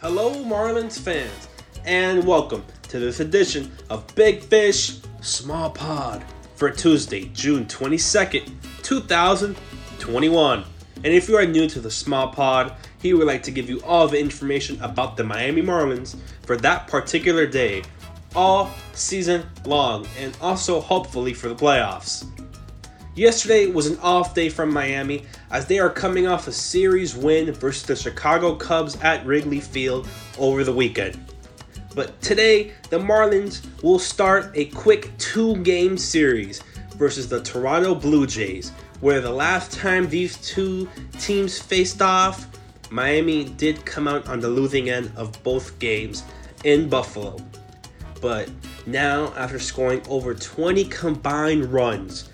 Hello, Marlins fans, and welcome to this edition of Big Fish Small Pod for Tuesday, June 22nd, 2021. And if you are new to the Small Pod, he would like to give you all the information about the Miami Marlins for that particular day, all season long, and also hopefully for the playoffs. Yesterday was an off day from Miami as they are coming off a series win versus the Chicago Cubs at Wrigley Field over the weekend. But today, the Marlins will start a quick two game series versus the Toronto Blue Jays, where the last time these two teams faced off, Miami did come out on the losing end of both games in Buffalo. But now, after scoring over 20 combined runs,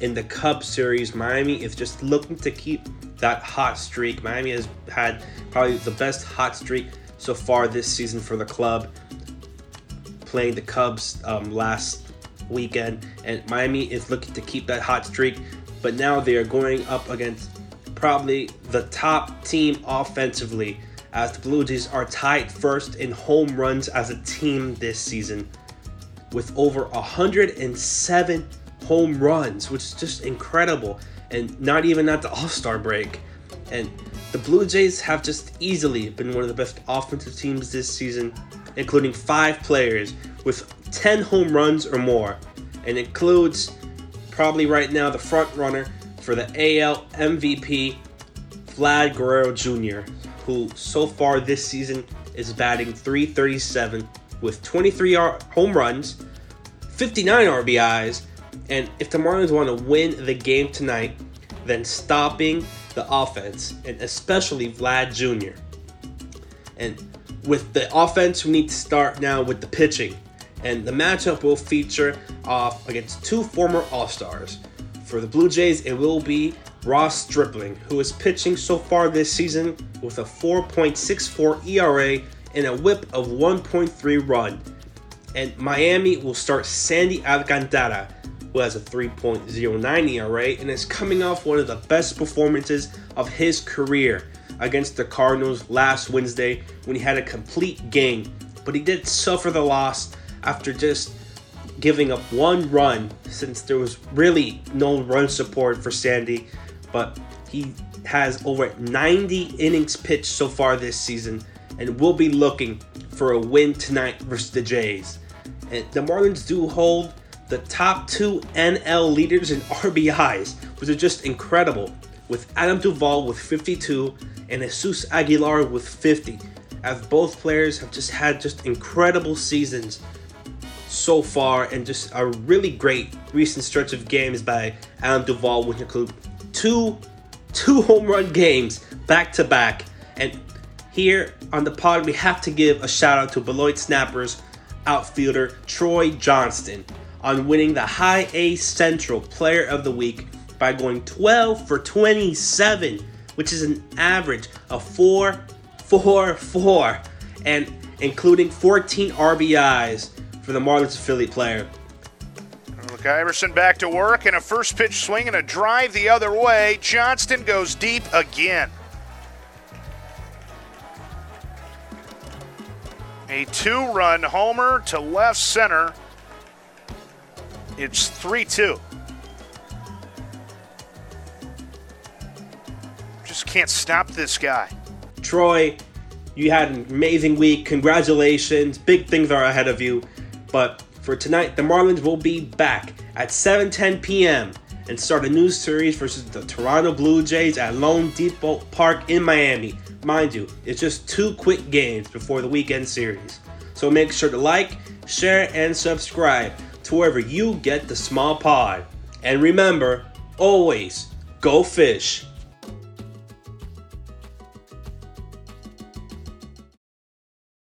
in the Cubs Series, Miami is just looking to keep that hot streak. Miami has had probably the best hot streak so far this season for the club, playing the Cubs um, last weekend, and Miami is looking to keep that hot streak. But now they are going up against probably the top team offensively, as the Blue Jays are tied first in home runs as a team this season, with over 107 home runs, which is just incredible, and not even at the All Star break. And the Blue Jays have just easily been one of the best offensive teams this season, including five players with 10 home runs or more, and includes probably right now the front runner for the AL MVP, Vlad Guerrero Jr., who so far this season is batting 337 with 23 home runs, 59 RBIs, and if the Marlins want to win the game tonight, then stopping the offense, and especially Vlad Jr. And with the offense, we need to start now with the pitching. And the matchup will feature off against two former All Stars. For the Blue Jays, it will be Ross Stripling, who is pitching so far this season with a 4.64 ERA and a whip of 1.3 run. And Miami will start Sandy Alcantara, who has a 3.09 ERA and is coming off one of the best performances of his career against the Cardinals last Wednesday when he had a complete game. But he did suffer the loss after just giving up one run since there was really no run support for Sandy. But he has over 90 innings pitched so far this season and will be looking for a win tonight versus the Jays. And the Marlins do hold the top two NL leaders in RBIs, which are just incredible, with Adam Duvall with 52 and Jesus Aguilar with 50, as both players have just had just incredible seasons so far and just a really great recent stretch of games by Adam Duvall, which include two two home run games back to back. And here on the pod, we have to give a shout out to Beloit Snappers outfielder Troy Johnston on winning the High A Central Player of the Week by going 12 for 27, which is an average of 4 4 4, and including 14 RBIs for the Marlins affiliate player. Look, Iverson back to work and a first pitch swing and a drive the other way. Johnston goes deep again. A two run homer to left center. It's 3 2. Just can't stop this guy. Troy, you had an amazing week. Congratulations. Big things are ahead of you. But for tonight, the Marlins will be back at 7:10 p.m. and start a new series versus the Toronto Blue Jays at loanDepot Park in Miami. Mind you, it's just two quick games before the weekend series. So make sure to like, share, and subscribe to wherever you get the small pod. And remember, always go fish.